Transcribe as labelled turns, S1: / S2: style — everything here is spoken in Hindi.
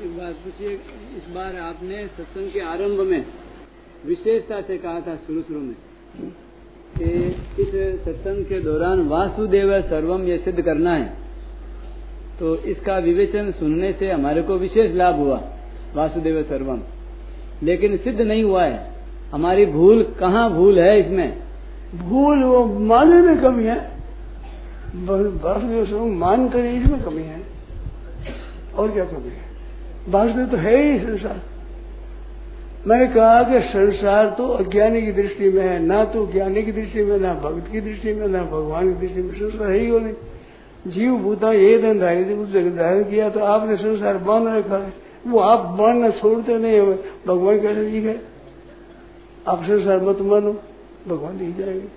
S1: एक बात पूछिए, इस बार आपने सत्संग के आरंभ में विशेषता से कहा था शुरू शुरू में कि इस सत्संग के दौरान वासुदेव सर्वम ये सिद्ध करना है। तो इसका विवेचन सुनने से हमारे को विशेष लाभ हुआ, वासुदेव सर्वम। लेकिन सिद्ध नहीं हुआ है। हमारी भूल कहाँ भूल है इसमें?
S2: भूल वो मानने में कमी है। वासुदेव सर्वम मान कर इसमें कमी है। और क्या कमी है? वासुदेव तो है ही संसार। मैंने कहा कि संसार तो अज्ञानी की दृष्टि में है, ना तो ज्ञानी की दृष्टि में, ना भक्त की दृष्टि में, ना भगवान की दृष्टि में, संसार है ही नहीं। जीव भूता ये धन धारी धारण किया तो आपने संसार बाँध रखा है। वो आप बांधना छोड़ते नहीं है, भगवान कैसे जी है आप संसार मत मानो, भगवान ही जाएँगे।